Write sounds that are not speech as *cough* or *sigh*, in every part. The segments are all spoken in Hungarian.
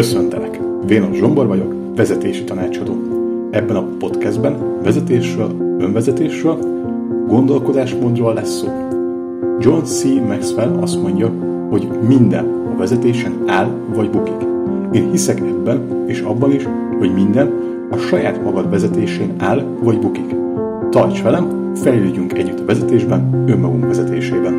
Köszöntelek! Vénos Zsombor vagyok, vezetési tanácsadó. Ebben a podcastben vezetésről, önvezetésről, gondolkodásmódról lesz szó. John C. Maxwell azt mondja, hogy minden a vezetésen áll vagy bukik. Én hiszek ebben és abban is, hogy minden a saját magad vezetésén áll vagy bukik. Tarts velem, fejlődjünk együtt a vezetésben, önmagunk vezetésében.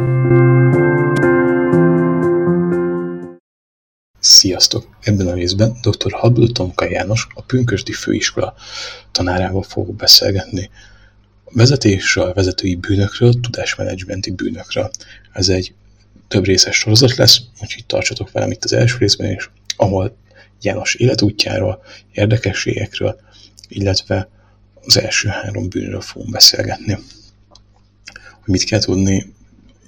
Sziasztok! Ebben a részben dr. Habl Tomka János, a Pünkösdi Főiskola tanárával fogok beszélgetni a vezetésről, vezetői bűnökről, tudásmenedzsmenti bűnökről. Ez egy több részes sorozat lesz, úgyhogy tartsatok velem itt az első részben is, ahol János életútjáról, érdekességekről, illetve az első három bűnről fogunk beszélgetni. Hogy mit kell tudni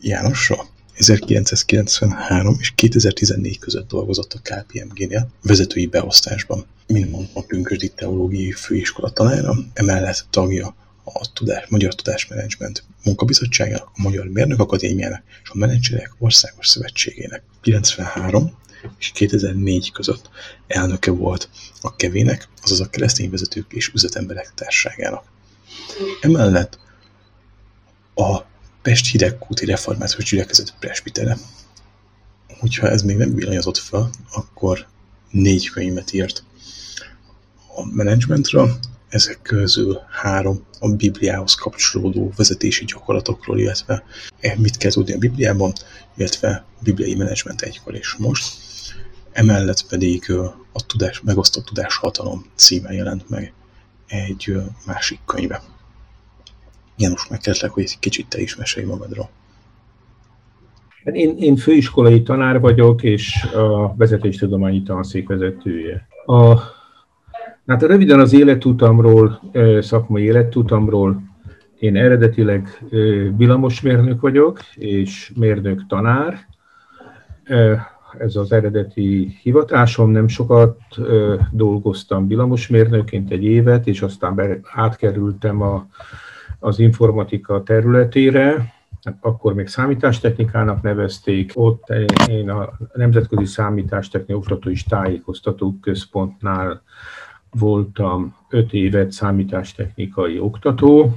Jánosról? 1993 és 2014 között dolgozott a KPMG-nél vezetői beosztásban. Mondtam, a Pünkösdi Teológiai Főiskola tanára, emellett tagja a tudás, Magyar Tudásmenedzsment Munkabizottságának, a Magyar Mérnök Akadémiának és a Menedzserek Országos Szövetségének. 93 és 2004 között elnöke volt a kevének, azaz a keresztény vezetők és üzletemberek társágának. Emellett a Pest hidegkúti reformációs gyülekezet presbitere. Hogyha ez még nem villanyozott fel, akkor négy könyvet írt a menedzsmentről, ezek közül három a Bibliához kapcsolódó vezetési gyakorlatokról, illetve mit kell tudni a Bibliában, illetve bibliai menedzsment egykor és most. Emellett pedig a tudás, megosztott tudáshatalom címe jelent meg egy másik könyve. János, megkérlek, hogy egy kicsit te is mesélj magadról. Hát én, én főiskolai tanár vagyok, és a vezetéstudományi tanszék vezetője. A, hát röviden az életutamról, szakmai életutamról, én eredetileg villamosmérnök vagyok, és mérnök tanár. Ez az eredeti hivatásom, nem sokat dolgoztam villamosmérnőként egy évet, és aztán átkerültem a az informatika területére, hát akkor még számítástechnikának nevezték, ott én a Nemzetközi Számítástechnikai Oktató és Tájékoztató Központnál voltam. Öt évet számítástechnikai oktató,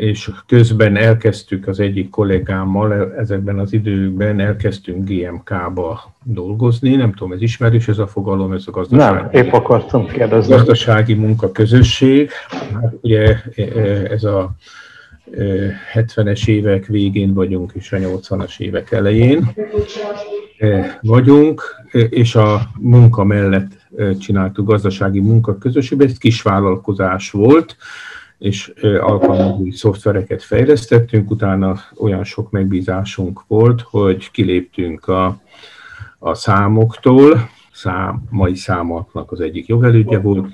és közben elkezdtük az egyik kollégámmal, ezekben az időkben elkezdtünk GMK-ba dolgozni. Nem tudom, ez ismerős ez a fogalom, ez a gazdasági... Nem, épp akartam kérdezni. Gazdasági munkaközösség. Hát ugye e, e, ez a 70-es e, évek végén vagyunk, és a 80-as évek elején vagyunk, és a munka mellett csináltuk gazdasági munkaközösségbe, ez kisvállalkozás volt, és alkalmazói szoftvereket fejlesztettünk, utána olyan sok megbízásunk volt, hogy kiléptünk a, a számoktól, szám, mai számaknak az egyik jogelődje volt,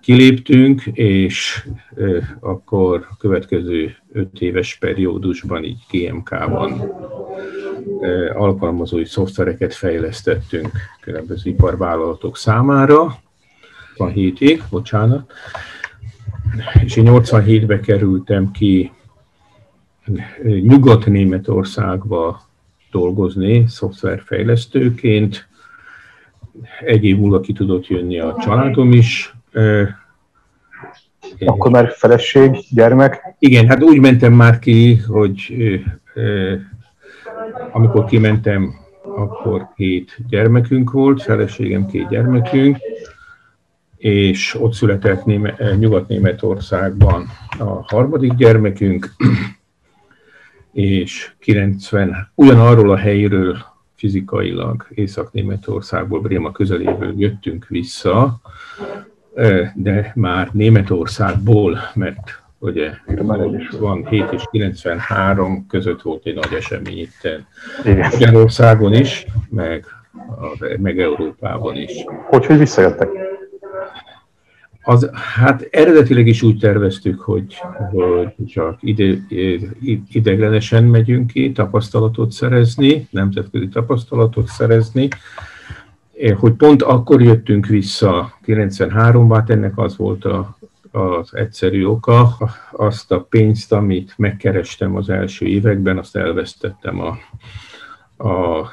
kiléptünk, és e, akkor a következő öt éves periódusban így GMK-ban e, alkalmazói szoftvereket fejlesztettünk különböző iparvállalatok számára, van hétig, bocsánat, és én 87-ben kerültem ki Nyugat-Németországba dolgozni szoftverfejlesztőként. Egy év múlva ki tudott jönni a családom is. Akkor már feleség, gyermek? Igen, hát úgy mentem már ki, hogy amikor kimentem, akkor két gyermekünk volt, feleségem két gyermekünk, és ott született Néme, eh, Nyugat-Németországban a harmadik gyermekünk, *clears throat* és 90, ugyanarról a helyről fizikailag Észak-Németországból, Bréma közeléből jöttünk vissza, eh, de már Németországból, mert ugye van 7 és 93 között volt egy nagy esemény itt Magyarországon is, meg, meg Európában is. Hogy, hogy visszajöttek? Az, hát eredetileg is úgy terveztük, hogy, hogy csak ide, ideglenesen megyünk ki, tapasztalatot szerezni, nemzetközi tapasztalatot szerezni, hogy pont akkor jöttünk vissza 93-ban, hát ennek az volt a, az egyszerű oka, azt a pénzt, amit megkerestem az első években, azt elvesztettem a, a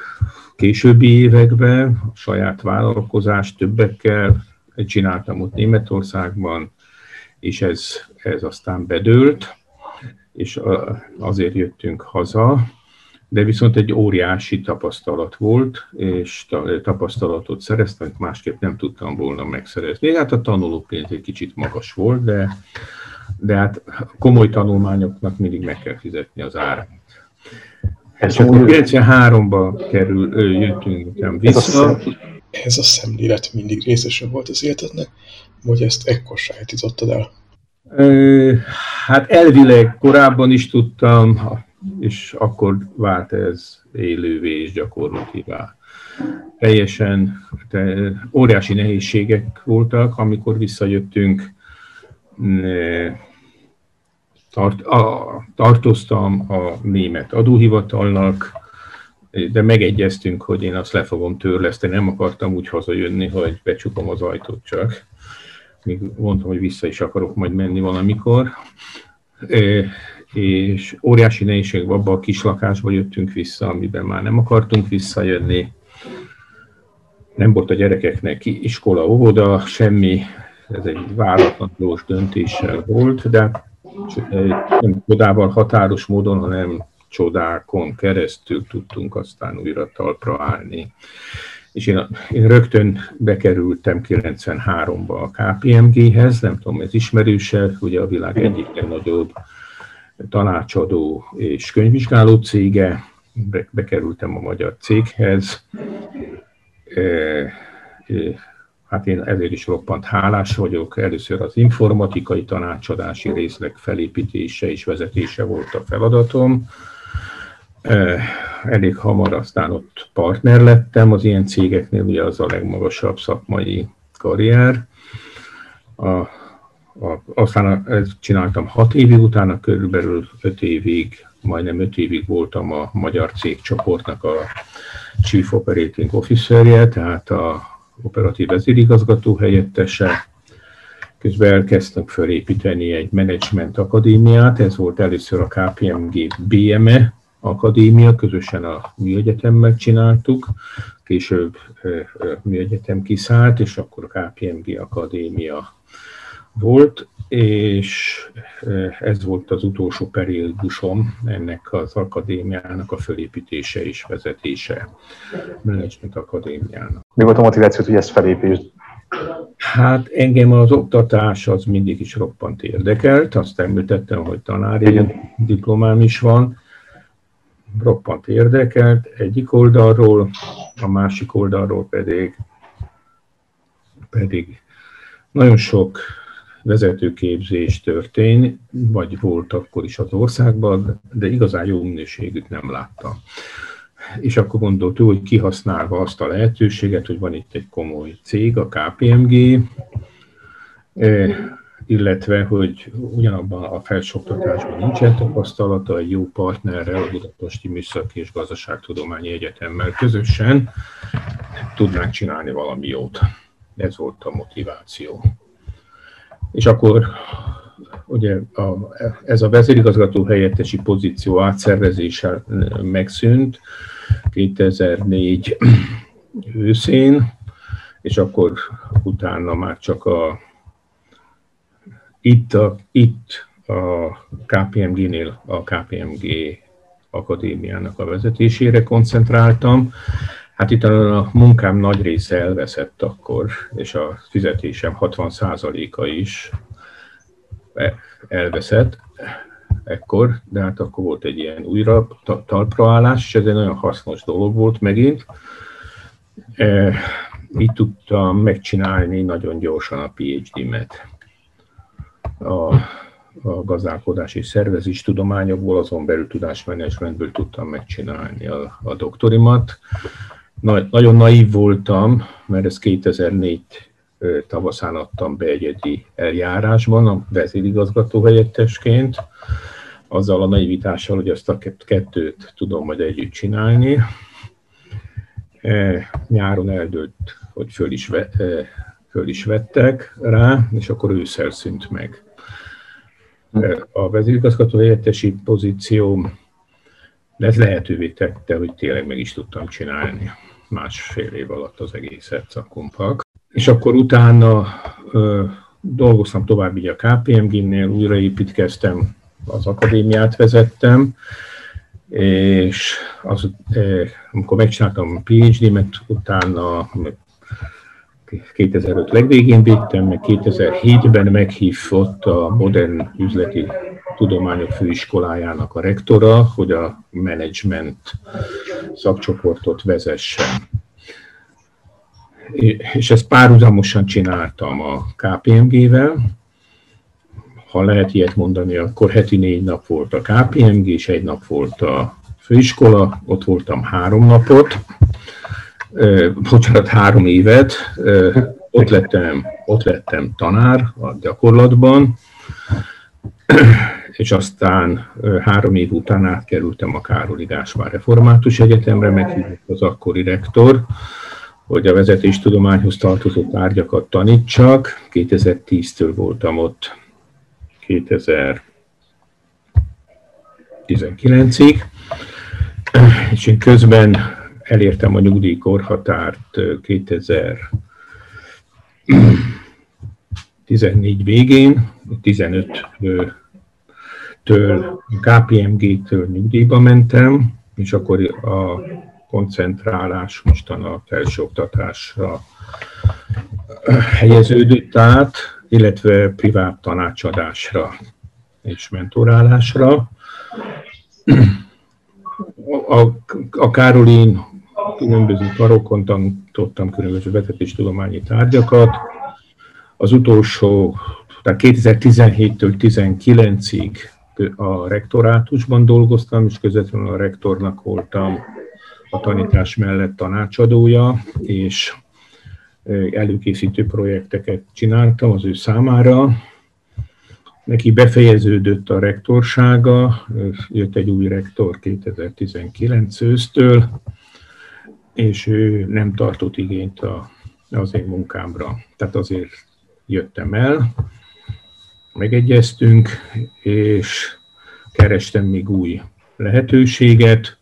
későbbi években a saját vállalkozást többekkel csináltam ott Németországban, és ez, ez aztán bedőlt, és azért jöttünk haza, de viszont egy óriási tapasztalat volt, és tapasztalatot szereztem, másképp nem tudtam volna megszerezni. Hát a tanulópénz egy kicsit magas volt, de, de hát komoly tanulmányoknak mindig meg kell fizetni az árat. És akkor 93-ba kerül, jöttünk nem vissza. Ez a szemlélet mindig részese volt az életednek, vagy ezt ekkor sajátítottad el? Hát elvileg korábban is tudtam, és akkor vált ez élővé és gyakorlatívá. Teljesen te, óriási nehézségek voltak, amikor visszajöttünk. Tart, a, tartoztam a német adóhivatalnak, de megegyeztünk, hogy én azt le fogom törleszteni, nem akartam úgy hazajönni, hogy becsukom az ajtót csak. Még mondtam, hogy vissza is akarok majd menni valamikor és óriási nehézség abban a kis lakásba jöttünk vissza, amiben már nem akartunk visszajönni. Nem volt a gyerekeknek iskola, óvoda, semmi, ez egy váratlanulós döntéssel volt, de nem csodával határos módon, hanem csodákon keresztül tudtunk aztán újra talpra állni. És én, én rögtön bekerültem 93-ba a KPMG-hez, nem tudom, ez ismerőse, ugye a világ egyik legnagyobb tanácsadó és könyvvizsgáló cége, bekerültem a magyar céghez. E, e, hát én ezért is roppant hálás vagyok. Először az informatikai tanácsadási részleg felépítése és vezetése volt a feladatom. Elég hamar aztán ott partner lettem, az ilyen cégeknél ugye az a legmagasabb szakmai karrier. A a, aztán ezt csináltam hat évig, utána körülbelül öt évig, majdnem öt évig voltam a magyar cégcsoportnak a Chief Operating Officerje, tehát a operatív vezérigazgató helyettese. Közben elkezdtünk felépíteni egy management akadémiát, ez volt először a KPMG BME akadémia, közösen a műegyetemmel csináltuk, később műegyetem kiszállt, és akkor a KPMG akadémia volt, és ez volt az utolsó periódusom ennek az akadémiának a fölépítése és vezetése, Management Akadémiának. Mi volt a motiváció, hogy ezt felépítsd? Hát engem az oktatás az mindig is roppant érdekelt, azt említettem, hogy tanári Igen. diplomám is van, roppant érdekelt egyik oldalról, a másik oldalról pedig, pedig nagyon sok vezetőképzés történt, vagy volt akkor is az országban, de igazán jó minőségűt nem láttam. És akkor gondolt ő, hogy kihasználva azt a lehetőséget, hogy van itt egy komoly cég, a KPMG, eh, illetve, hogy ugyanabban a felsőoktatásban nincsen tapasztalata, egy jó partnerrel, a Budapesti Műszaki és Gazdaságtudományi Egyetemmel közösen tudnánk csinálni valami jót. Ez volt a motiváció és akkor ugye a, ez a vezérigazgató helyettesi pozíció átszervezéssel megszűnt 2004 őszén, és akkor utána már csak a itt a, itt a KPMG-nél a KPMG akadémiának a vezetésére koncentráltam. Hát itt a munkám nagy része elveszett akkor, és a fizetésem 60%-a is elveszett ekkor, de hát akkor volt egy ilyen újra talpraállás, és ez egy nagyon hasznos dolog volt megint. E, így tudtam megcsinálni nagyon gyorsan a PhD-met. A, a gazdálkodás és szervezés tudományokból, azon belül tudásmenedzsmentből tudtam megcsinálni a, a doktorimat na, nagyon naív voltam, mert ezt 2004 tavaszán adtam be egyedi eljárásban, a vezérigazgató helyettesként, azzal a naivitással, hogy azt a kettőt tudom majd együtt csinálni. E, nyáron eldőlt, hogy föl is, ve, e, föl is vettek rá, és akkor ősszel szűnt meg. A vezérigazgató helyettesi pozíció ez lehetővé tette, hogy tényleg meg is tudtam csinálni. másfél év alatt az egészet szakkompak. És akkor utána ö, dolgoztam tovább így a KPMG-nél, újraépítkeztem, az akadémiát vezettem, és az, amikor megcsináltam a PhD-met, utána 2005 legvégén vittem, meg 2007-ben meghívott a modern üzleti tudományok főiskolájának a rektora, hogy a menedzsment szakcsoportot vezessen. És ezt párhuzamosan csináltam a KPMG-vel, ha lehet ilyet mondani, akkor heti négy nap volt a KPMG, és egy nap volt a főiskola, ott voltam három napot, bocsánat, három évet, ott lettem, ott lettem tanár a gyakorlatban, és aztán három év után átkerültem a Károli Gáspár Református Egyetemre, meghívott az akkori rektor, hogy a vezetéstudományhoz tartozó tárgyakat tanítsak. 2010-től voltam ott 2019-ig, és én közben elértem a nyugdíjkorhatárt 2014 végén, 15-től KPMG-től nyugdíjba mentem, és akkor a koncentrálás mostan a felsőoktatásra helyeződött át, illetve privát tanácsadásra és mentorálásra. A, a Károlin különböző karokon tanítottam különböző vezetéstudományi tárgyakat. Az utolsó, tehát 2017-től 19-ig a rektorátusban dolgoztam, és közvetlenül a rektornak voltam a tanítás mellett tanácsadója, és előkészítő projekteket csináltam az ő számára. Neki befejeződött a rektorsága, jött egy új rektor 2019 ősztől, és ő nem tartott igényt a, az én munkámra. Tehát azért jöttem el, megegyeztünk, és kerestem még új lehetőséget,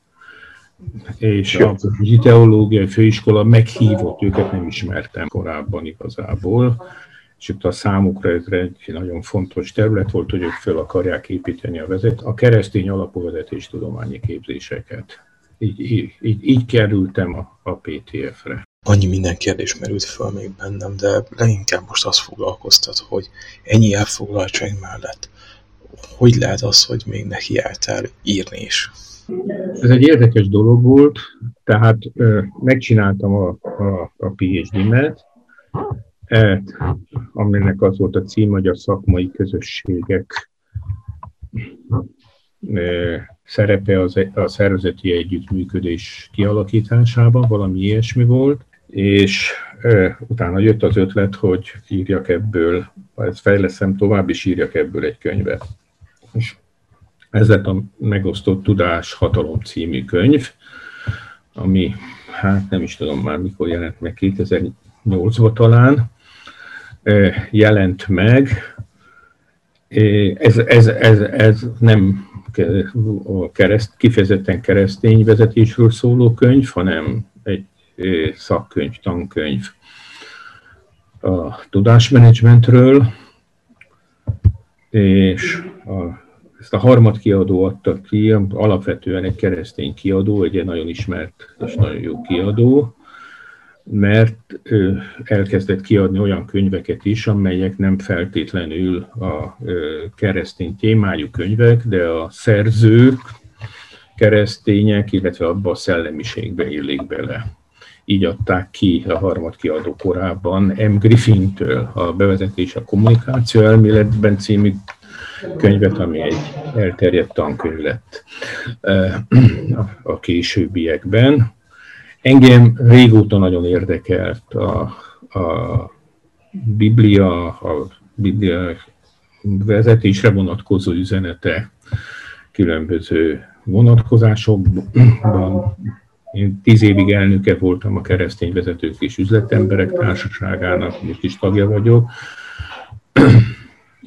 és a teológiai főiskola meghívott őket, nem ismertem korábban igazából, és itt a számukra ez egy nagyon fontos terület volt, hogy ők fel akarják építeni a, vezet, a keresztény alapú vezetéstudományi képzéseket. Így, így, így, így kerültem a, a PTF-re. Annyi minden kérdés merült fel még bennem, de leginkább most azt foglalkoztat, hogy ennyi elfoglaltság mellett hogy lehet az, hogy még nekiálltál írni is? Ez egy érdekes dolog volt, tehát ö, megcsináltam a, a, a PhD-met, e, aminek az volt a cím, hogy a szakmai közösségek szerepe az, a szervezeti együttműködés kialakításában, valami ilyesmi volt, és e, utána jött az ötlet, hogy írjak ebből, ezt fejleszem tovább, és írjak ebből egy könyvet. És ez lett a Megosztott Tudás Hatalom című könyv, ami, hát nem is tudom már mikor jelent meg, 2008-ban talán jelent meg. Ez, ez, ez, ez nem a kereszt, kifejezetten keresztény vezetésről szóló könyv, hanem egy szakkönyv, tankönyv. A tudásmenedzsmentről, és a ezt a harmad kiadó adta ki, alapvetően egy keresztény kiadó, egy nagyon ismert és nagyon jó kiadó, mert elkezdett kiadni olyan könyveket is, amelyek nem feltétlenül a keresztény témájú könyvek, de a szerzők keresztények, illetve abba a szellemiségbe illik bele. Így adták ki a harmad kiadó korábban M. Griffintől a bevezetés a kommunikáció elméletben című könyvet, ami egy elterjedt tankönyv lett a későbbiekben. Engem régóta nagyon érdekelt a, a Biblia, a Biblia vezetésre vonatkozó üzenete különböző vonatkozásokban. Én tíz évig elnöke voltam a keresztény vezetők és üzletemberek társaságának, most is tagja vagyok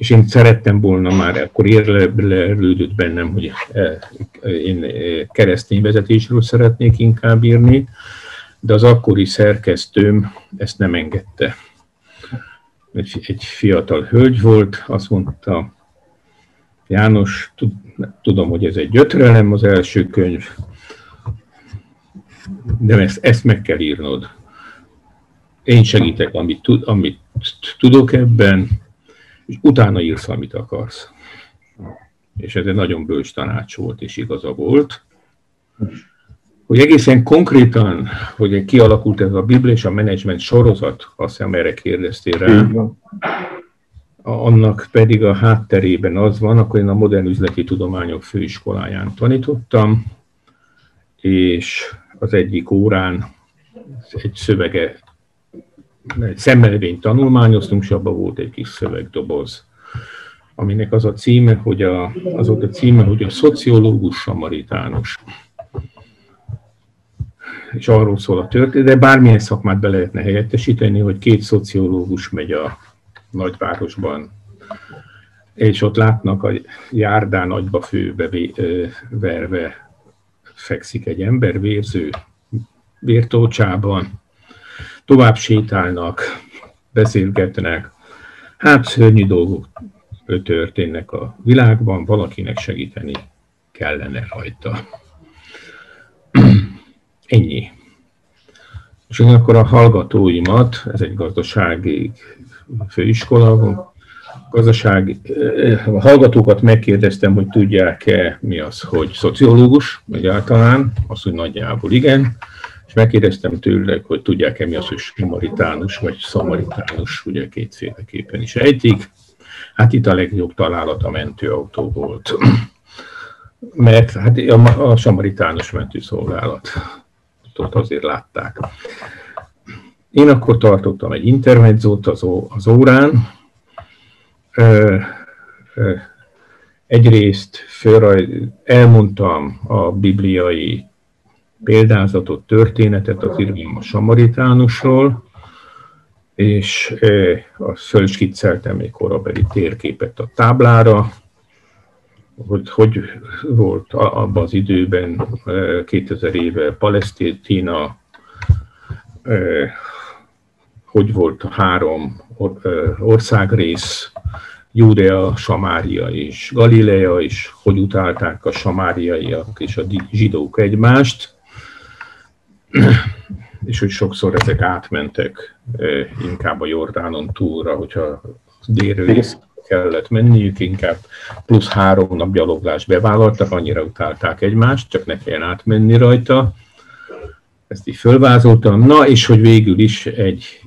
és én szerettem volna már, akkor érlelődött bennem, hogy eh, én eh, keresztény vezetésről szeretnék inkább írni, de az akkori szerkesztőm ezt nem engedte. Egy, egy fiatal hölgy volt, azt mondta, János, tudom, hogy ez egy ötrelem az első könyv, de ezt, ezt meg kell írnod. Én segítek, amit, amit tudok ebben, és utána írsz, amit akarsz. És ez egy nagyon bölcs tanács volt, és igaza volt. Hogy egészen konkrétan, hogy kialakult ez a Biblia és a menedzsment sorozat, azt hiszem erre kérdeztél rá, annak pedig a hátterében az van, akkor én a modern üzleti tudományok főiskoláján tanítottam, és az egyik órán egy szövege, egy szemmelvényt tanulmányoztunk, és abban volt egy kis szövegdoboz, aminek az a címe, hogy a, az volt a címe, hogy a szociológus samaritánus. És arról szól a történet, de bármilyen szakmát be lehetne helyettesíteni, hogy két szociológus megy a nagyvárosban, és ott látnak a járdán nagyba főbe verve fekszik egy ember vérző vértócsában, tovább sétálnak, beszélgetnek, hát szörnyű dolgok történnek a világban, valakinek segíteni kellene rajta. *clears throat* Ennyi. És akkor a hallgatóimat, ez egy gazdasági főiskola, gazdaság, a hallgatókat megkérdeztem, hogy tudják-e mi az, hogy szociológus egyáltalán, azt, hogy nagyjából igen, és megkérdeztem tőlük, hogy tudják-e mi az, hogy samaritánus vagy szamaritánus, ugye kétféleképpen is ejtik. Hát itt a legjobb találat a mentőautó volt. Mert hát a, a samaritánus mentőszolgálat. Ott azért látták. Én akkor tartottam egy intermedzót az, az órán, egyrészt fölraj, elmondtam a bibliai példázatot, történetet az a Samaritánusról, és azt fölskicceltem egy korabeli térképet a táblára, hogy hogy volt abban az időben, 2000 éve Palesztina, hogy volt a három országrész, Júdea, Samária és Galilea, és hogy utálták a samáriaiak és a zsidók egymást, *clears throat* és hogy sokszor ezek átmentek inkább a Jordánon túlra, hogyha délről kellett menniük, inkább plusz három nap gyaloglást bevállaltak, annyira utálták egymást, csak ne kelljen átmenni rajta ezt így fölvázoltam. Na, és hogy végül is egy,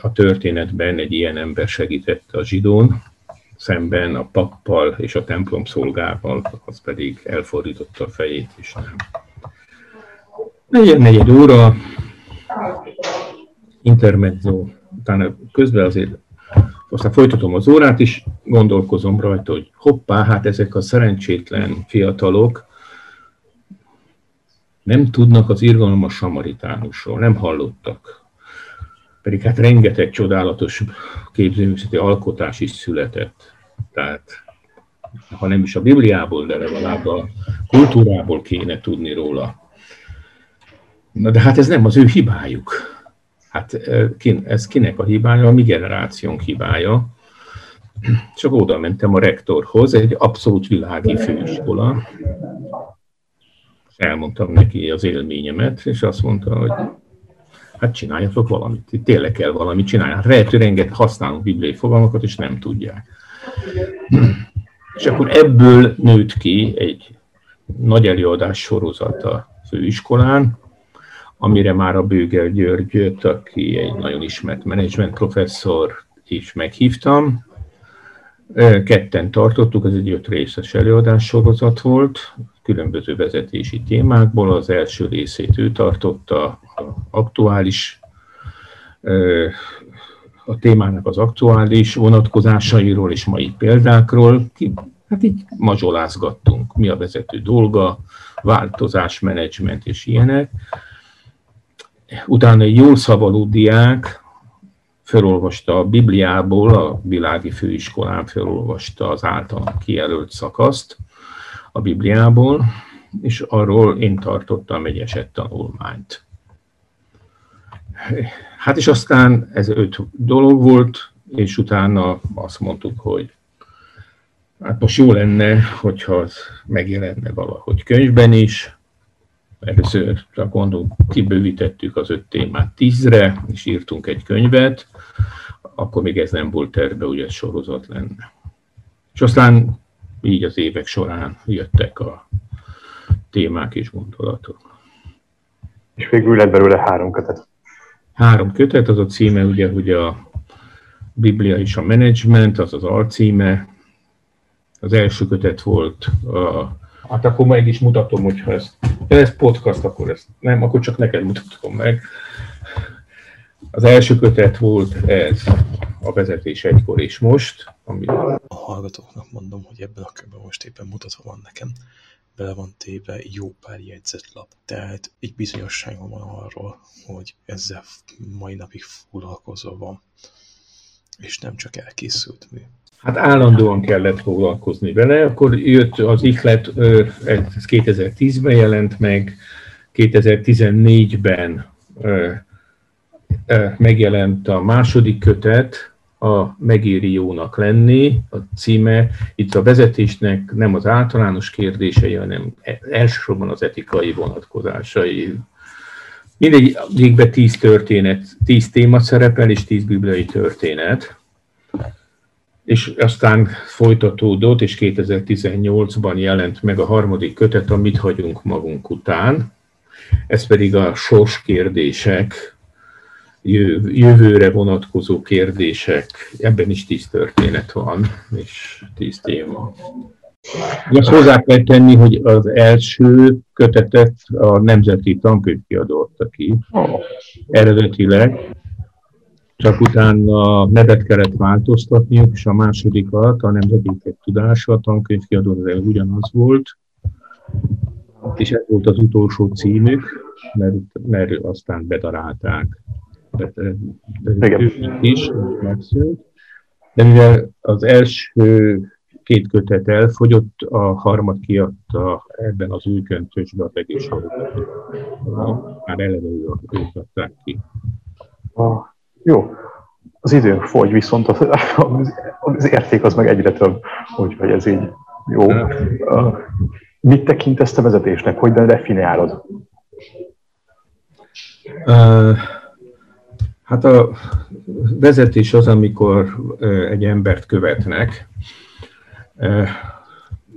a történetben egy ilyen ember segítette a zsidón, szemben a pappal és a templom szolgával, az pedig elfordította a fejét, és nem. Negyed, negyed óra, intermezzo, utána közben azért aztán folytatom az órát is, gondolkozom rajta, hogy hoppá, hát ezek a szerencsétlen fiatalok, nem tudnak az irgalmas samaritánusról, nem hallottak. Pedig hát rengeteg csodálatos képzőművészeti alkotás is született. Tehát ha nem is a Bibliából, de legalább a kultúrából kéne tudni róla. Na de hát ez nem az ő hibájuk. Hát ez kinek a hibája? A mi generációnk hibája. Csak oda mentem a rektorhoz, egy abszolút világi főiskola, elmondtam neki az élményemet, és azt mondta, hogy hát csináljatok valamit, itt tényleg kell valamit csinálni. Hát lehető renget használunk bibliai fogalmakat, és nem tudják. És akkor ebből nőtt ki egy nagy előadás sorozat a főiskolán, amire már a Bőgel Györgyöt, aki egy nagyon ismert menedzsment professzor is meghívtam. Ketten tartottuk, ez egy öt részes előadás sorozat volt, különböző vezetési témákból. Az első részét ő tartotta, aktuális a témának az aktuális vonatkozásairól és mai példákról. Hát így mazsolázgattunk, mi a vezető dolga, változás, menedzsment és ilyenek. Utána egy jól szavaló diák felolvasta a Bibliából, a világi főiskolán felolvasta az által kijelölt szakaszt, a Bibliából, és arról én tartottam egy esettanulmányt. Hát és aztán ez öt dolog volt, és utána azt mondtuk, hogy hát most jó lenne, hogyha az megjelenne valahogy könyvben is. Először csak gondolom, kibővítettük az öt témát tízre, és írtunk egy könyvet, akkor még ez nem volt terve, hogy ez sorozat lenne. És aztán így az évek során jöttek a témák és gondolatok. És végül lett belőle három kötet. Három kötet, az a címe ugye, hogy a Biblia és a Management, az az alcíme. Az első kötet volt a Hát akkor meg is mutatom, hogyha ez, ha ez podcast, akkor ezt nem, akkor csak neked mutatom meg. Az első kötet volt ez, a vezetés egykor és most. Ami... A hallgatóknak mondom, hogy ebben a körben most éppen mutatva van nekem bele van téve jó pár jegyzetlap. Tehát egy bizonyosságom van arról, hogy ezzel mai napig foglalkozva van, és nem csak elkészült mű. Hát állandóan kellett foglalkozni vele, akkor jött az ihlet, ez 2010-ben jelent meg, 2014-ben megjelent a második kötet, a megéri jónak lenni, a címe. Itt a vezetésnek nem az általános kérdései, hanem elsősorban az etikai vonatkozásai. Mindegyikben tíz történet, tíz téma szerepel, és tíz bibliai történet. És aztán folytatódott, és 2018-ban jelent meg a harmadik kötet, amit hagyunk magunk után. Ez pedig a sorskérdések, jövőre vonatkozó kérdések, ebben is tíz történet van, és tíz téma. Azt hozzá kell tenni, hogy az első kötetet a Nemzeti Tankönyvkiadó adta ki, eredetileg, csak utána nevet kellett változtatniuk, és a másodikat, a Nemzeti Tudása, a tankönyvkiadó az ugyanaz volt, és ez volt az utolsó címük, mert, mert aztán bedarálták igen. is megszűnt. De mivel az első két kötet elfogyott, a harmad kiadta ebben az új köntösben a egész Már eleve ők adták ki. Ah, jó, az időnk fogy, viszont az, az érték az meg egyre több, úgyhogy ez így jó. Mit tekintesz te vezetésnek? Hogy definiálod? Uh, Hát a vezetés az, amikor egy embert követnek.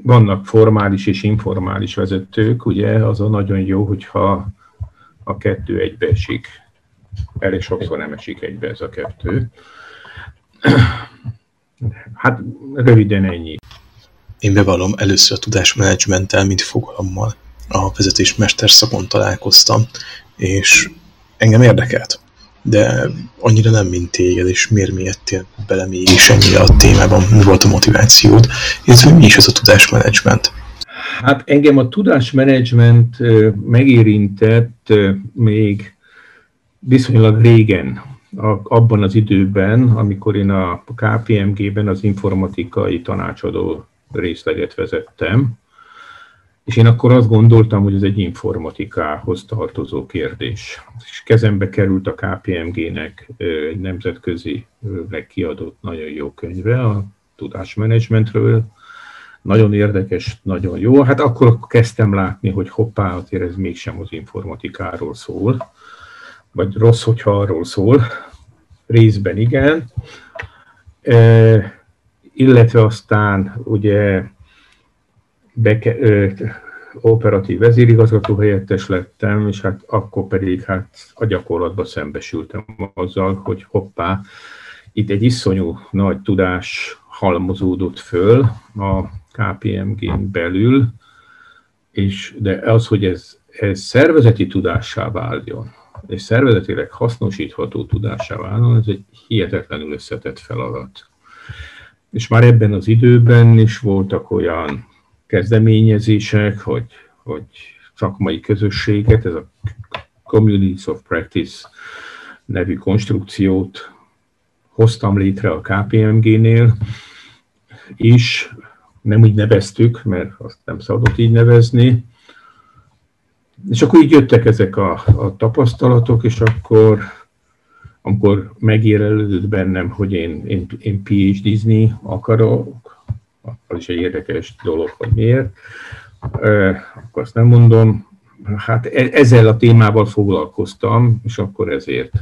Vannak formális és informális vezetők, ugye, az a nagyon jó, hogyha a kettő egybe esik. Elég sokszor nem esik egybe ez a kettő. Hát röviden ennyi. Én bevallom, először a tudásmenedzsmenttel, mint fogalommal a vezetésmester szakon találkoztam, és engem érdekelt de annyira nem, mint téged, és miért miettél bele mégis ennyire a témában, mi volt a motivációd, illetve mi is az a tudásmenedzsment? Hát engem a tudásmenedzsment megérintett még viszonylag régen, abban az időben, amikor én a KPMG-ben az informatikai tanácsadó részleget vezettem, és én akkor azt gondoltam, hogy ez egy informatikához tartozó kérdés. És kezembe került a KPMG-nek egy nemzetközi kiadott nagyon jó könyve a tudásmenedzsmentről. Nagyon érdekes, nagyon jó. Hát akkor kezdtem látni, hogy hoppá, azért ez mégsem az informatikáról szól, vagy rossz, hogyha arról szól. Részben igen. E, illetve aztán ugye beke, ö, operatív vezérigazgató helyettes lettem, és hát akkor pedig hát a gyakorlatban szembesültem azzal, hogy hoppá, itt egy iszonyú nagy tudás halmozódott föl a KPMG-n belül, és de az, hogy ez, ez szervezeti tudássá váljon, és szervezetileg hasznosítható tudássá váljon, ez egy hihetetlenül összetett feladat. És már ebben az időben is voltak olyan kezdeményezések, hogy, hogy szakmai közösséget, ez a Communities of Practice nevű konstrukciót hoztam létre a KPMG-nél, és nem úgy neveztük, mert azt nem szabadott így nevezni, és akkor így jöttek ezek a, a tapasztalatok, és akkor amikor megérelődött bennem, hogy én, én, én PhD-zni akarok, az is egy érdekes dolog, hogy miért, akkor azt nem mondom, hát e, ezzel a témával foglalkoztam, és akkor ezért.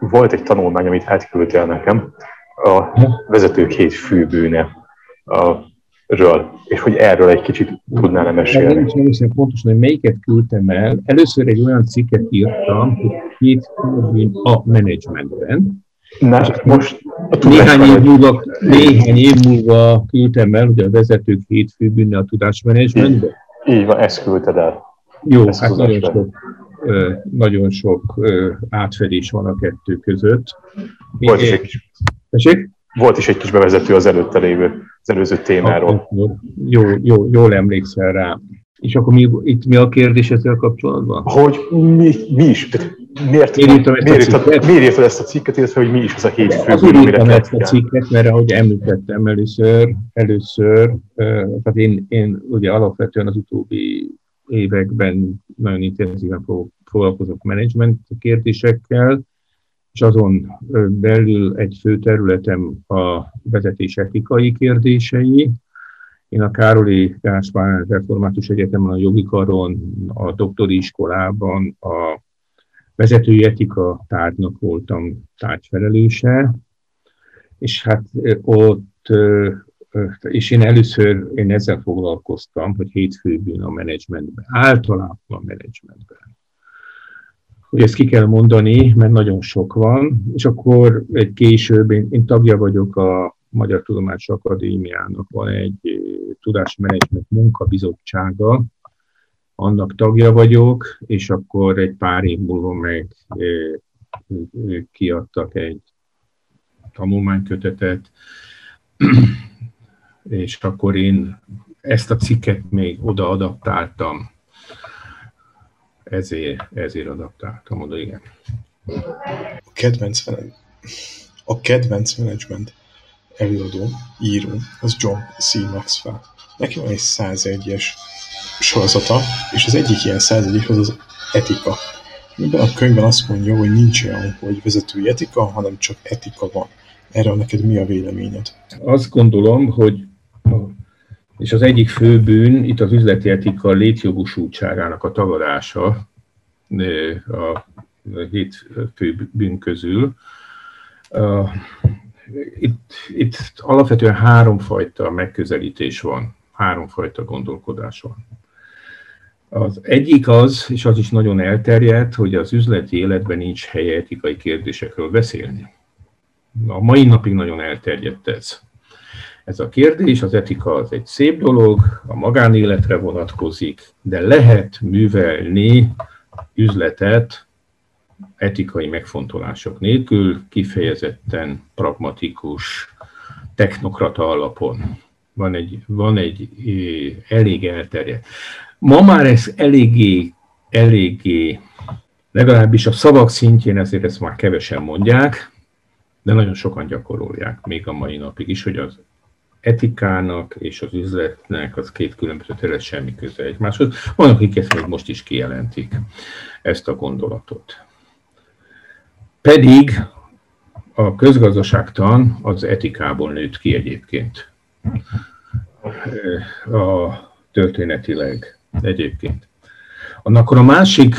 Volt egy tanulmány, amit átküldtél nekem, a vezetők hét főbűne ről, és hogy erről egy kicsit tudnál nem mesélni. Nem is emlékszem pontosan, hogy melyiket küldtem el. Először egy olyan cikket írtam, hogy két a menedzsmentben, Na, most néhány év, múlva, néhány év múlva küldtem el, hogy a vezetők hét főbűnne a tudásmenedzsmentben. Így van, ezt küldted el. Jó, ezt hát nagyon sok, nagyon sok átfedés van a kettő között. Volt egy kis, Volt is egy kis bevezető az előtte lévő, az előző témáról. Jó, jó, jól emlékszel rá. És akkor mi, itt mi a kérdés ezzel kapcsolatban? Hogy mi, mi is, miért, miért, miért, miért, miért írtad ezt a cikket, illetve hogy mi is az a hét fő, Azért írtam ezt a cikket, mert ahogy említettem először, először, tehát én, én ugye alapvetően az utóbbi években nagyon intenzíven foglalkozok menedzsment kérdésekkel, és azon belül egy fő területem a vezetés etikai kérdései. Én a Károli Gáspár Református Egyetemen, a jogi karon, a doktori iskolában a vezetői etika tárgynak voltam tárgyfelelőse, és hát ott, és én először én ezzel foglalkoztam, hogy hétfőbűn a menedzsmentben, általában a menedzsmentben. Hogy ezt ki kell mondani, mert nagyon sok van, és akkor egy később, én, én tagja vagyok a Magyar Tudományos Akadémiának, van egy tudásmenedzsment munkabizottsága, annak tagja vagyok, és akkor egy pár év múlva meg kiadtak egy tanulmánykötetet, *clears throat* és akkor én ezt a cikket még oda adaptáltam. Ezért, ezért adaptáltam oda, igen. A kedvenc, a kedvenc management előadó, író, az John C. Maxwell. Neki van egy 101-es sorozata, és az egyik ilyen századik az az etika. Ebben a könyvben azt mondja, hogy nincs olyan, hogy vezetői etika, hanem csak etika van. Erről neked mi a véleményed? Azt gondolom, hogy és az egyik fő bűn itt az üzleti etika létjogosultságának a tagadása a hét fő bűn közül. Itt, itt alapvetően háromfajta megközelítés van, háromfajta gondolkodás van. Az egyik az, és az is nagyon elterjedt, hogy az üzleti életben nincs helye etikai kérdésekről beszélni. A mai napig nagyon elterjedt ez. Ez a kérdés, az etika az egy szép dolog, a magánéletre vonatkozik, de lehet művelni üzletet etikai megfontolások nélkül, kifejezetten pragmatikus, technokrata alapon. Van egy, van egy elég elterjedt. Ma már ez eléggé, eléggé, legalábbis a szavak szintjén ezért ezt már kevesen mondják, de nagyon sokan gyakorolják, még a mai napig is, hogy az etikának és az üzletnek az két különböző terület semmi köze egymáshoz. Van, akik ezt még most is kijelentik, ezt a gondolatot. Pedig a közgazdaságtan az etikából nőtt ki egyébként. A történetileg egyébként. Akkor a másik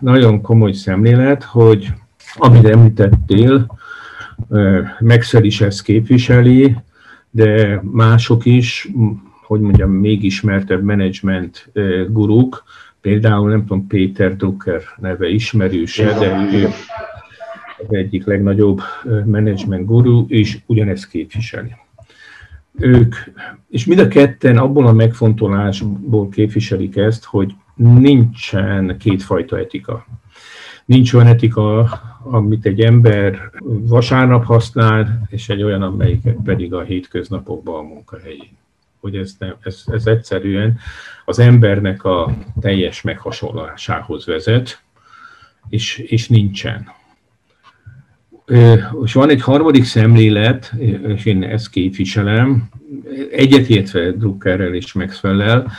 nagyon komoly szemlélet, hogy amit említettél, Maxwell is ezt képviseli, de mások is, hogy mondjam, még ismertebb menedzsment guruk, például nem tudom, Péter Drucker neve ismerőse, de ő az egyik legnagyobb menedzsment guru, és ugyanezt képviseli ők, és mind a ketten abból a megfontolásból képviselik ezt, hogy nincsen kétfajta etika. Nincs olyan etika, amit egy ember vasárnap használ, és egy olyan, amelyiket pedig a hétköznapokban a munkahelyén. Hogy ez, nem, ez, ez egyszerűen az embernek a teljes meghasonlásához vezet, és, és nincsen. És van egy harmadik szemlélet, és én ezt képviselem, egyetértve Druckerrel és Maxwell-el,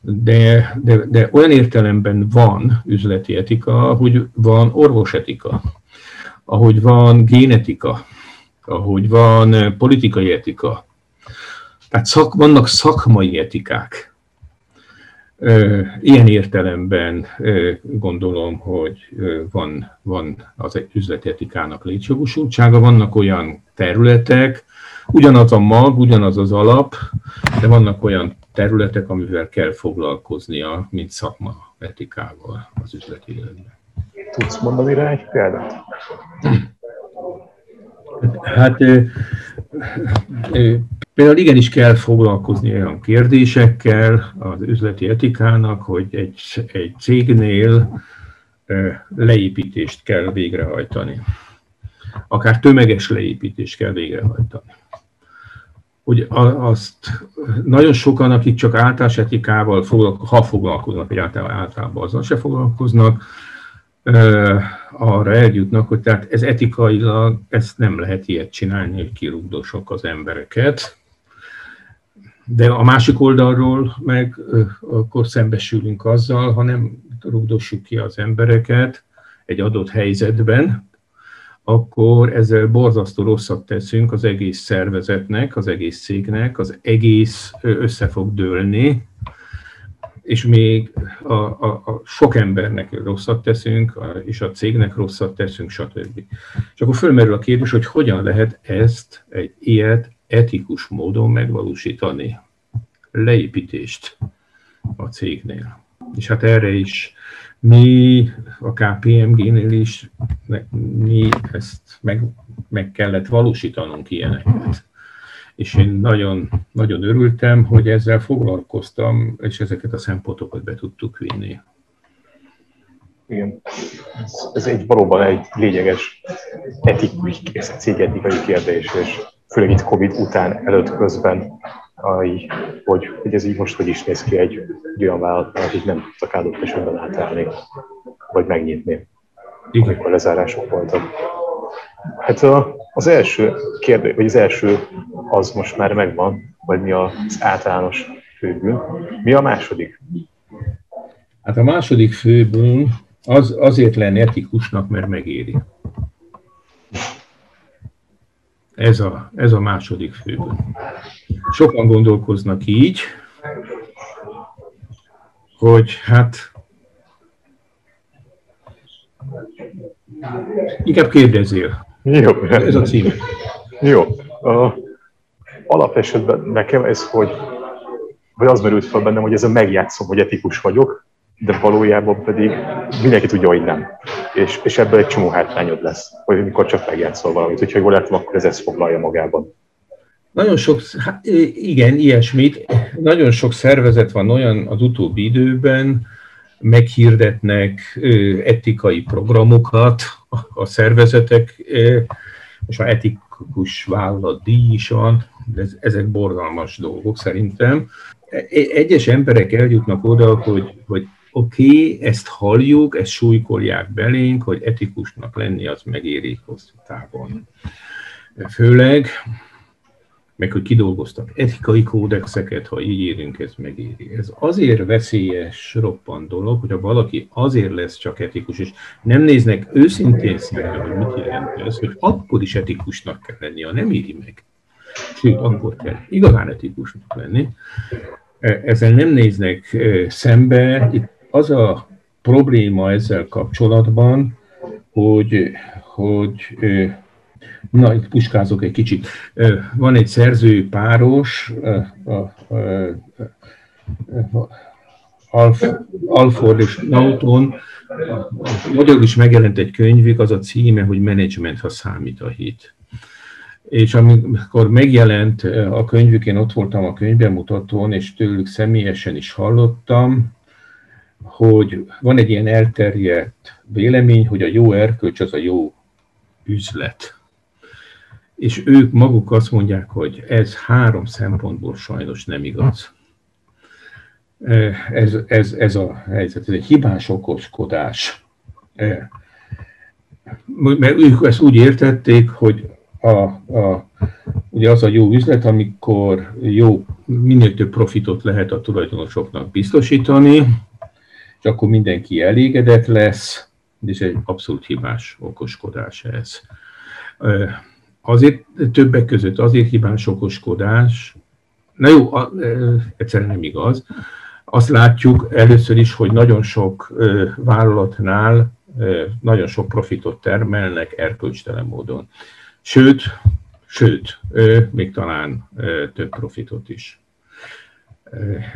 de, de, de olyan értelemben van üzleti etika, hogy van orvosetika. ahogy van génetika, ahogy van politikai etika. Tehát szak, vannak szakmai etikák. Ilyen értelemben gondolom, hogy van, van az üzleti etikának létjogosultsága, vannak olyan területek, ugyanaz a mag, ugyanaz az alap, de vannak olyan területek, amivel kell foglalkoznia, mint szakma etikával az üzleti életben. Tudsz mondani rá egy példát? Hát például igenis kell foglalkozni olyan kérdésekkel az üzleti etikának, hogy egy, egy cégnél leépítést kell végrehajtani. Akár tömeges leépítést kell végrehajtani. Ugye azt nagyon sokan, akik csak általános etikával foglalkoznak, ha foglalkoznak, vagy általában, azzal se foglalkoznak, arra eljutnak, hogy tehát ez etikailag, ezt nem lehet ilyet csinálni, hogy kirugdosok az embereket. De a másik oldalról meg akkor szembesülünk azzal, ha nem rugdossuk ki az embereket egy adott helyzetben, akkor ezzel borzasztó rosszat teszünk az egész szervezetnek, az egész cégnek, az egész össze fog dőlni, és még a, a, a sok embernek rosszat teszünk, és a cégnek rosszat teszünk, stb. És akkor fölmerül a kérdés, hogy hogyan lehet ezt, egy ilyet etikus módon megvalósítani. Leépítést a cégnél. És hát erre is mi a KPMG-nél is mi ezt meg, meg kellett valósítanunk ilyeneket és én nagyon, nagyon örültem, hogy ezzel foglalkoztam, és ezeket a szempontokat be tudtuk vinni. Igen. Ez, egy valóban egy lényeges etikai, cégetikai kérdés, és főleg itt Covid után, előtt, közben, hogy, hogy ez így most hogy is néz ki egy, egy olyan vállalatnál, akik nem tudtak adott esetben átállni, vagy megnyitni, Igen. amikor lezárások voltak. Hát az első kérdés, vagy az első az most már megvan, vagy mi az általános főbűn. Mi a második? Hát a második főbűn az, azért lenne etikusnak, mert megéri. Ez a, ez a második főbűn. Sokan gondolkoznak így, hogy hát inkább kérdezzél. Jó. Ez a cím. Jó. Uh, alapesetben nekem ez, hogy vagy az merült fel bennem, hogy ezzel megjátszom, hogy etikus vagyok, de valójában pedig mindenki tudja, hogy nem. És, és ebből egy csomó hátrányod lesz, hogy amikor csak megjátszol valamit. Úgyhogy jól látom, akkor ez ezt foglalja magában. Nagyon sok, hát igen, ilyesmit. Nagyon sok szervezet van olyan az utóbbi időben, meghirdetnek etikai programokat a szervezetek, és a etikus vállalat díj is van, ez, ezek borzalmas dolgok szerintem. E, egyes emberek eljutnak oda, hogy, hogy oké, okay, ezt halljuk, ezt súlykolják belénk, hogy etikusnak lenni az megéri hosszú távon. Főleg, meg hogy kidolgoztak etikai kódexeket, ha így érünk, ez megéri. Ez azért veszélyes, roppant dolog, hogyha valaki azért lesz csak etikus, és nem néznek őszintén szemben, hogy mit jelent ez, hogy akkor is etikusnak kell lenni, ha nem éri meg. Sőt, akkor kell igazán etikusnak lenni. Ezzel nem néznek szembe. Itt az a probléma ezzel kapcsolatban, hogy, hogy Na, itt puskázok egy kicsit. Van egy szerző páros, Alf, Alford és Nauton, magyarul is megjelent egy könyvük, az a címe, hogy Management, ha számít a hit. És amikor megjelent a könyvük, én ott voltam a könyvbemutatón, és tőlük személyesen is hallottam, hogy van egy ilyen elterjedt vélemény, hogy a jó erkölcs az a jó üzlet és ők maguk azt mondják, hogy ez három szempontból sajnos nem igaz. Ez, ez, ez a helyzet, ez egy hibás okoskodás. Mert ők ezt úgy értették, hogy a, a, ugye az a jó üzlet, amikor jó, minél több profitot lehet a tulajdonosoknak biztosítani, és akkor mindenki elégedett lesz, Ez egy abszolút hibás okoskodás ez. Azért többek között azért hibás okoskodás, na jó, egyszerűen nem igaz. Azt látjuk először is, hogy nagyon sok vállalatnál nagyon sok profitot termelnek erkölcstelen módon. Sőt, sőt, még talán több profitot is.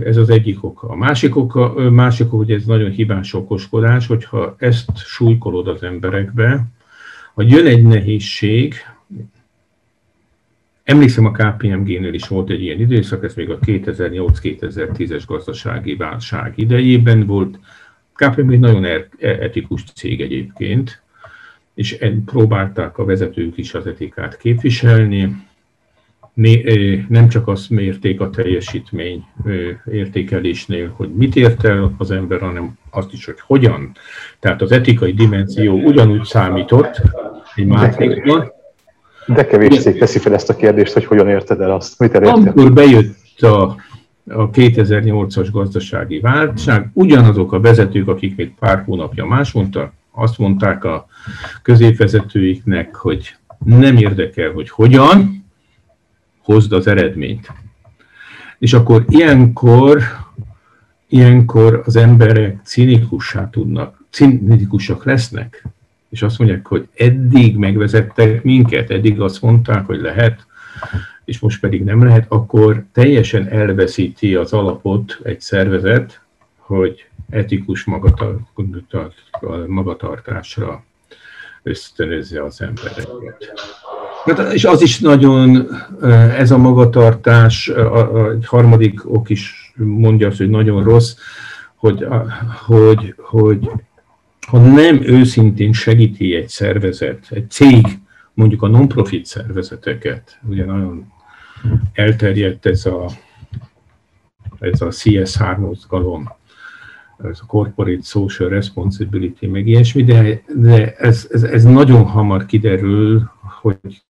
Ez az egyik oka. A másik oka, másik hogy ez nagyon hibás okoskodás, hogyha ezt súlykolod az emberekbe, hogy jön egy nehézség, Emlékszem, a KPMG-nél is volt egy ilyen időszak, ez még a 2008-2010-es gazdasági válság idejében volt. KPMG nagyon er-, etikus cég egyébként, és próbálták a vezetők is az etikát képviselni. Nem csak azt mérték a teljesítmény értékelésnél, hogy mit ért el az ember, hanem azt is, hogy hogyan. Tehát az etikai dimenzió ugyanúgy számított egy mátrixban, de kevés cég teszi fel ezt a kérdést, hogy hogyan érted el azt, mit elértél. Amikor bejött a, a 2008-as gazdasági válság, ugyanazok a vezetők, akik még pár hónapja más mondtak, azt mondták a középvezetőiknek, hogy nem érdekel, hogy hogyan, hozd az eredményt. És akkor ilyenkor, ilyenkor az emberek cinikussá tudnak, cinikusak lesznek, és azt mondják, hogy eddig megvezettek minket, eddig azt mondták, hogy lehet, és most pedig nem lehet, akkor teljesen elveszíti az alapot egy szervezet, hogy etikus magatartásra ösztönözze az embereket. Hát, és az is nagyon, ez a magatartás, egy harmadik ok is mondja azt, hogy nagyon rossz, hogy, hogy, hogy ha nem őszintén segíti egy szervezet, egy cég, mondjuk a non-profit szervezeteket, ugye nagyon elterjedt ez a, ez a CSR mozgalom, ez a Corporate Social Responsibility, meg ilyesmi, de, de ez, ez, ez nagyon hamar kiderül, hogy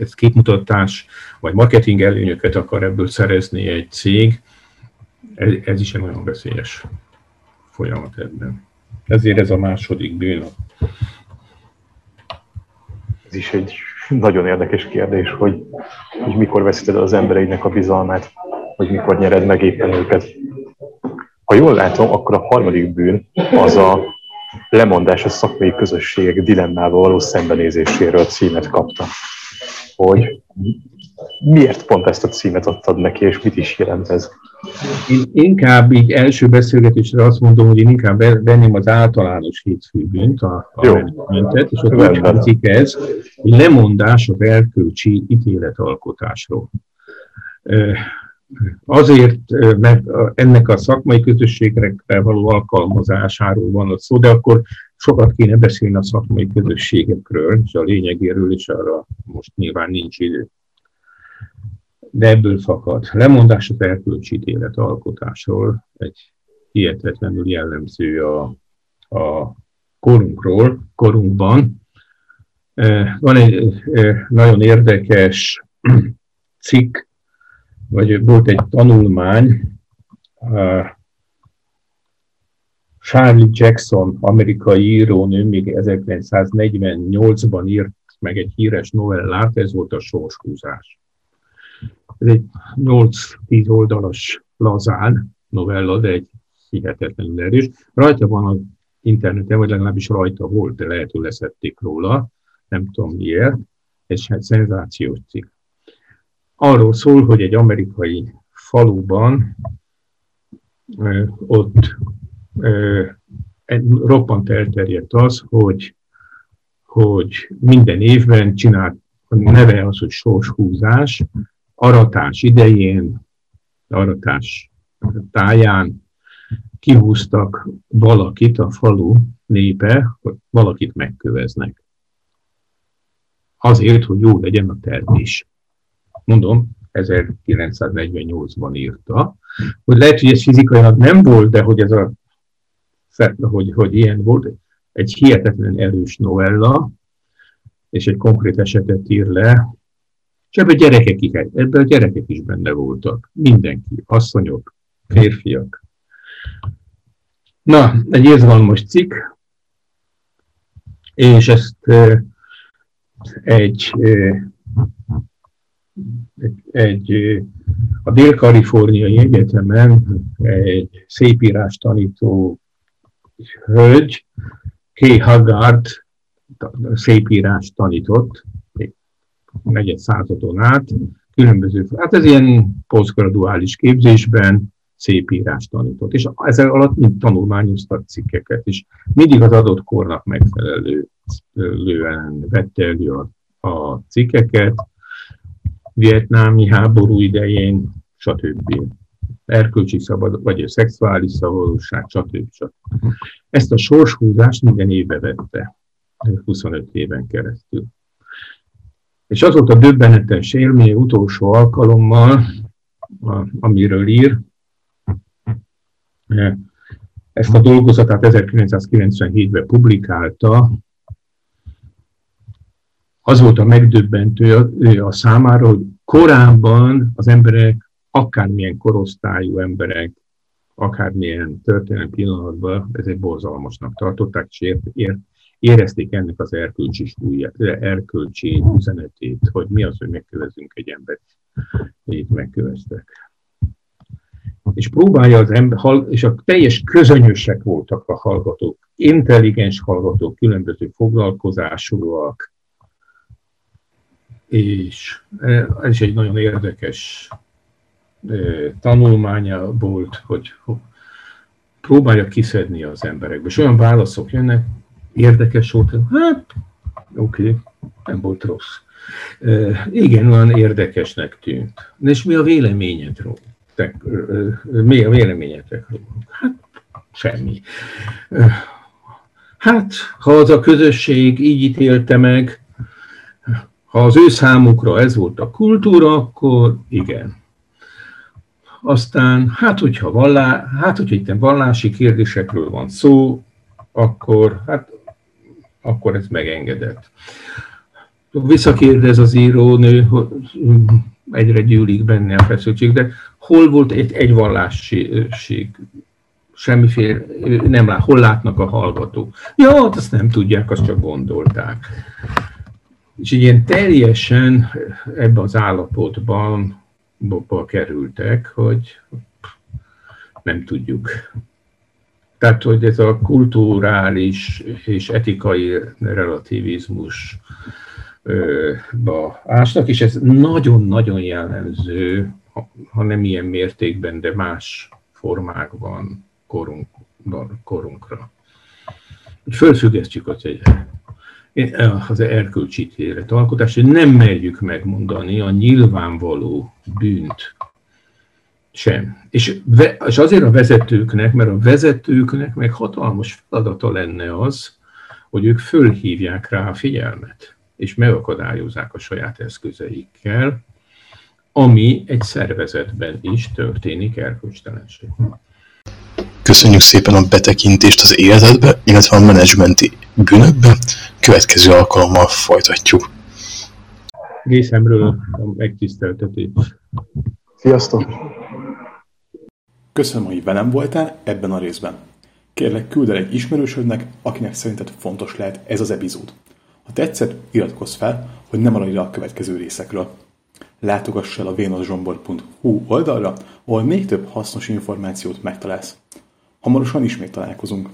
ez képmutatás, vagy marketing előnyöket akar ebből szerezni egy cég, ez, ez is egy nagyon veszélyes folyamat ebben. Ezért ez a második bűn. Ez is egy nagyon érdekes kérdés, hogy, hogy mikor veszíted az embereinek a bizalmát, hogy mikor nyered meg éppen őket. Ha jól látom, akkor a harmadik bűn az a lemondás a szakmai közösségek dilemmával való szembenézéséről címet kapta. Hogy miért pont ezt a címet adtad neki, és mit is jelent ez? Én inkább így első beszélgetésre azt mondom, hogy én inkább venném az általános hétfőbűnt, a, a mentet, és ott úgy hangzik ez, hogy lemondás a verkőcsi ítéletalkotásról. Azért, mert ennek a szakmai közösségekre való alkalmazásáról van szó, de akkor sokat kéne beszélni a szakmai közösségekről, és a lényegéről, és arra most nyilván nincs idő de ebből fakad. Lemondás az erkölcsi élet alkotásról, egy hihetetlenül jellemző a, a korunkról, korunkban. E, van egy e, nagyon érdekes cikk, vagy volt egy tanulmány, Charlie Jackson, amerikai írónő, még 1948-ban írt meg egy híres novellát, ez volt a sorshúzás. Ez egy 8-10 oldalas lazán novella, de egy hihetetlenül erős. Rajta van az interneten, vagy legalábbis rajta volt, de lehet, hogy leszették róla, nem tudom miért. Ez egy szenzációs cikk. Arról szól, hogy egy amerikai faluban ott roppant elterjedt az, hogy, hogy minden évben csinált, a neve az, hogy sorshúzás, aratás idején, aratás táján kihúztak valakit, a falu népe, hogy valakit megköveznek. Azért, hogy jó legyen a termés. Mondom, 1948-ban írta, hogy lehet, hogy ez fizikailag nem volt, de hogy ez a hogy, hogy ilyen volt, egy hihetetlen erős novella, és egy konkrét esetet ír le, és ebben gyerekek, ebben a gyerekek is benne voltak. Mindenki, asszonyok, férfiak. Na, egy izgalmas cikk. És ezt egy, egy a Dél-Kaliforniai Egyetemen egy szépírás tanító hölgy, Kay Haggard szépírás tanított, negyed századon át, különböző, hát ez ilyen posztgraduális képzésben szépírás tanított, és ezzel alatt mind tanulmányoztak cikkeket, és mindig az adott kornak megfelelően vette elő a, a cikkeket, vietnámi háború idején, stb. Erkölcsi szabad, vagy a szexuális szabadosság, stb. stb. Ezt a sorshúzást minden éve vette, 25 éven keresztül. És az volt a döbbenetes élmény utolsó alkalommal, amiről ír, ezt a dolgozatát 1997-ben publikálta, az volt a megdöbbentő a számára, hogy korábban az emberek, akármilyen korosztályú emberek, akármilyen történelmi pillanatban ezért borzalmasnak tartották, és ért, ért, érezték ennek az erkölcsi, erkölcsi üzenetét, hogy mi az, hogy megkövezünk egy embert, így megköveztek. És próbálja az ember, és a teljes közönyösek voltak a hallgatók, intelligens hallgatók, különböző foglalkozásúak, és e, ez is egy nagyon érdekes tanulmánya volt, hogy próbálja kiszedni az emberekbe. És olyan válaszok jönnek, érdekes volt, hát oké, okay, nem volt rossz. Igen, olyan érdekesnek tűnt. És mi a véleményed róla? Mi a véleményetek róla? Hát semmi. Hát, ha az a közösség így ítélte meg, ha az ő számukra ez volt a kultúra, akkor igen. Aztán, hát hogyha, vallá, hát, hogyha itt vallási kérdésekről van szó, akkor, hát, akkor ez megengedett. Visszakérdez az írónő, hogy egyre gyűlik benne a feszültség, de hol volt egy, egy vallásség? Semmiféle, nem lát, hol látnak a hallgatók? Ja, hát azt nem tudják, azt csak gondolták. És így ilyen teljesen ebbe az állapotban kerültek, hogy nem tudjuk. Tehát, hogy ez a kulturális és etikai relativizmus ba ásnak, és ez nagyon-nagyon jellemző, ha nem ilyen mértékben, de más formákban korunk, korunkra. Fölfüggesztjük az egy az erkölcsi alkotás, hogy nem merjük megmondani a nyilvánvaló bűnt sem. És, és azért a vezetőknek, mert a vezetőknek meg hatalmas feladata lenne az, hogy ők fölhívják rá a figyelmet, és megakadályozzák a saját eszközeikkel, ami egy szervezetben is történik erkölcstelenség. Köszönjük szépen a betekintést az életedbe, illetve a menedzsmenti bűnökbe. Következő alkalommal folytatjuk. Részemről a megtiszteltetés. Sziasztok! Köszönöm, hogy velem voltál ebben a részben. Kérlek, küld el egy ismerősödnek, akinek szerinted fontos lehet ez az epizód. Ha tetszett, iratkozz fel, hogy ne maradj le a következő részekről. Látogass el a vénoszsombor.hu oldalra, ahol még több hasznos információt megtalálsz. Hamarosan ismét találkozunk.